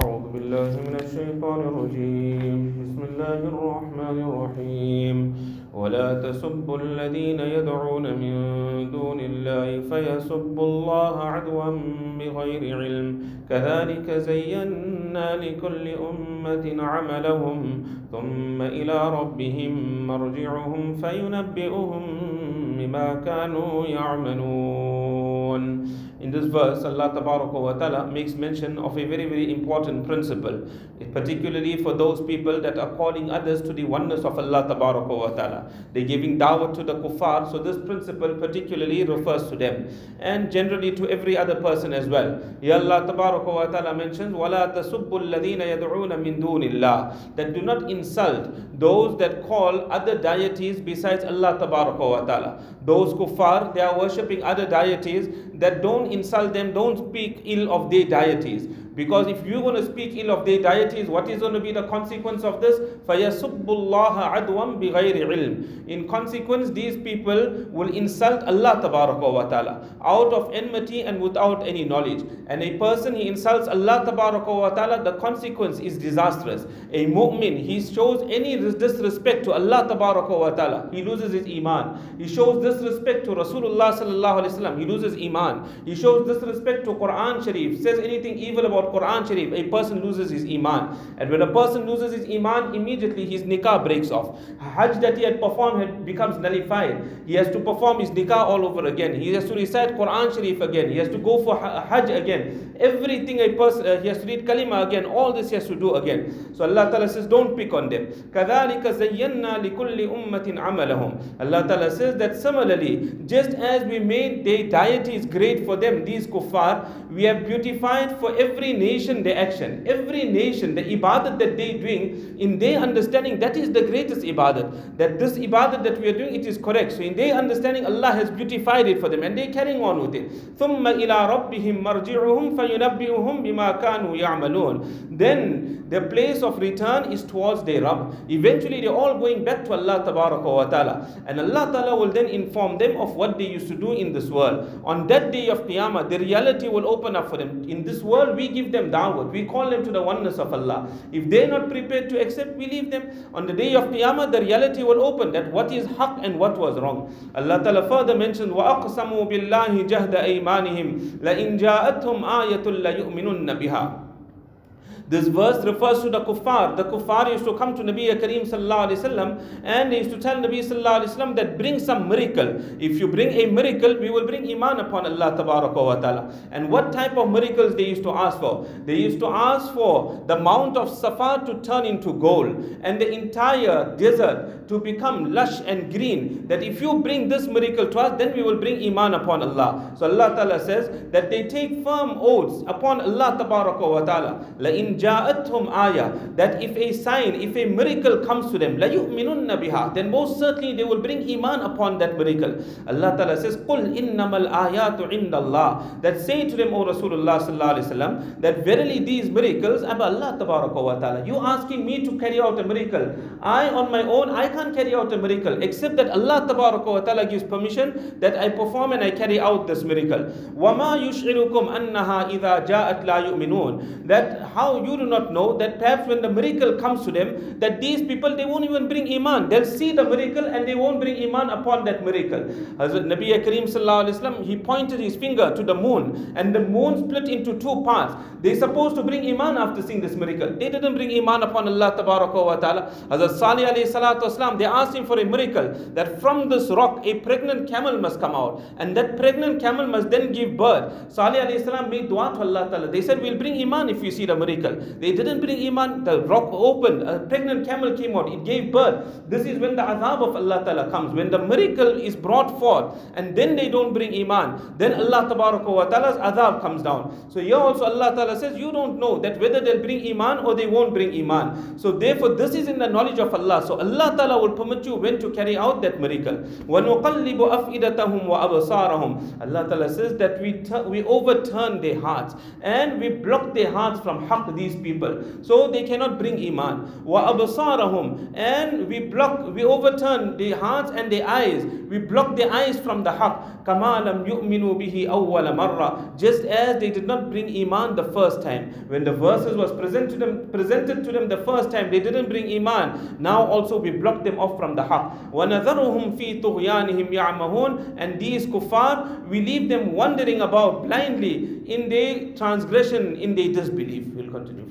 أعوذ بالله من الشيطان الرجيم. بسم الله الرحمن الرحيم. ولا تسبوا الذين يدعون من دون الله فيسبوا الله عدوا بغير علم. كذلك زينا لكل أمة عملهم ثم إلى ربهم مرجعهم فينبئهم بما كانوا يعملون. In this verse, Allah wa ta'ala makes mention of a very, very important principle, particularly for those people that are calling others to the oneness of Allah wa ta'ala. They're giving dawah to the kuffar, so this principle particularly refers to them and generally to every other person as well. Ya Allah wa ta'ala mentions, وَلَا تَسُبُّ الَّذِينَ يَدْعُونَ مِن دُونِ اللَّهِ That do not insult those that call other deities besides Allah wa ta'ala. Those kuffar, they are worshipping other deities that don't insult them, don't speak ill of their deities. Because if you're going to speak ill of their deities, what is going to be the consequence of this? فَيَسُبُّ اللَّهَ عَدْوًا بِغَيْرِ عِلْمٍ In consequence, these people will insult Allah wa ta'ala out of enmity and without any knowledge. And a person, he insults Allah wa ta'ala, the consequence is disastrous. A mu'min, he shows any disrespect to Allah wa ta'ala, he loses his iman. He shows disrespect to Rasulullah sallallahu alaihi wasallam, he loses iman. He shows disrespect to Quran Sharif, says anything evil about Quran Sharif, a person loses his iman. And when a person loses his iman, immediately his nikah breaks off. Hajj that he had performed becomes nullified. He has to perform his nikah all over again. He has to recite Quran Sharif again. He has to go for Hajj again. Everything a person, uh, he has to read kalima again. All this he has to do again. So Allah Ta'ala says, don't pick on them. كَذَلِكَ زَيَّنَّا لِكُلِّ أُمَّةٍ عَمَلَهُم Allah Ta'ala says that similarly, just as we made their deities great for them, these kuffar, we have beautified for every every nation the action, every nation the ibadat that they doing, in their understanding, that is the greatest ibadat. That this ibadat that we are doing, it is correct. So in their understanding, Allah has beautified it for them and they're carrying on with it. ثُمَّ إِلَىٰ رَبِّهِمْ مَرْجِعُهُمْ فَيُنَبِّئُهُمْ بِمَا كَانُوا يَعْمَلُونَ Then the place of return is towards their Rabb. Eventually they're all going back to Allah wa ta'ala. And Allah ta'ala will then inform them of what they used to do in this world. On that day of Qiyamah, the reality will open up for them. In this world, we give give them dawah. We call them to the oneness of Allah. If they're not prepared to accept, we leave them. On the day of Qiyamah, the reality will open that what is haq and what was wrong. Allah Ta'ala further mentioned, وَأَقْسَمُوا بِاللَّهِ جَهْدَ أَيْمَانِهِمْ لَإِنْ جَاءَتْهُمْ آيَةٌ لَيُؤْمِنُنَّ بِهَا this verse refers to the kuffar. The kuffar used to come to Nabi Kareem sallallahu alaihi wasallam and they used to tell Nabi sallallahu alaihi wasallam that bring some miracle. If you bring a miracle, we will bring iman upon Allah wa ta'ala. And what type of miracles they used to ask for? They used to ask for the mount of Safa to turn into gold and the entire desert to become lush and green. That if you bring this miracle to us, then we will bring iman upon Allah. So Allah Ta'ala says that they take firm oaths upon Allah wa ta'ala La in ja'athum ayah that if a sign, if a miracle comes to them, la yu'minunna biha, then most certainly they will bring iman upon that miracle. Allah Ta'ala says, Qul innamal ayatu indallah. That say to them, O Rasulullah sallallahu alaihi wasallam, that verily these miracles are by Allah wa ta'ala. You asking me to carry out a miracle. I on my own, I can't carry out a miracle except that Allah wa ta'ala gives permission that I perform and I carry out this miracle. وَمَا يُشْعِرُكُمْ أَنَّهَا إِذَا جَاءَتْ لَا يُؤْمِنُونَ That how you do not know that perhaps when the miracle comes to them, that these people they won't even bring iman. They'll see the miracle and they won't bring iman upon that miracle. Hazrat Nabi Kareem sallallahu wasallam he pointed his finger to the moon and the moon split into two parts. They're supposed to bring iman after seeing this miracle. They didn't bring iman upon Allah ta'ala. Hazrat Salih alayhi salatu wasalam, they asked him for a miracle that from this rock a pregnant camel must come out and that pregnant camel must then give birth. Salih alayhi salam made dua to Allah ta'ala. They said we'll bring iman if you see the miracle. They didn't bring iman. The rock opened. A pregnant camel came out. It gave birth. This is when the azab of Allah Ta'ala comes. When the miracle is brought forth and then they don't bring iman, then Allah wa Ta'ala's azab comes down. So here also Allah Ta'ala says, you don't know that whether they'll bring iman or they won't bring iman. So therefore this is in the knowledge of Allah. So Allah Ta'ala will permit you when to carry out that miracle. وَنُقَلِّبُ أَفْئِدَتَهُمْ وَأَبْصَارَهُم Allah Ta'ala says that we, we overturn their hearts and we block their hearts from haqq these people. So they cannot bring iman. Wa and we block, we overturn their hearts and their eyes. We block their eyes from the haq. Kamalam yu'minu bihi awwala. Just as they did not bring iman the first time. When the verses was presented to them, presented to them the first time, they didn't bring iman. Now also we block them off from the haq. Wa nadharuhum fi tughyanihim ya'mahun. And these kuffar, we leave them wandering about blindly in their transgression, in their disbelief. We'll continue.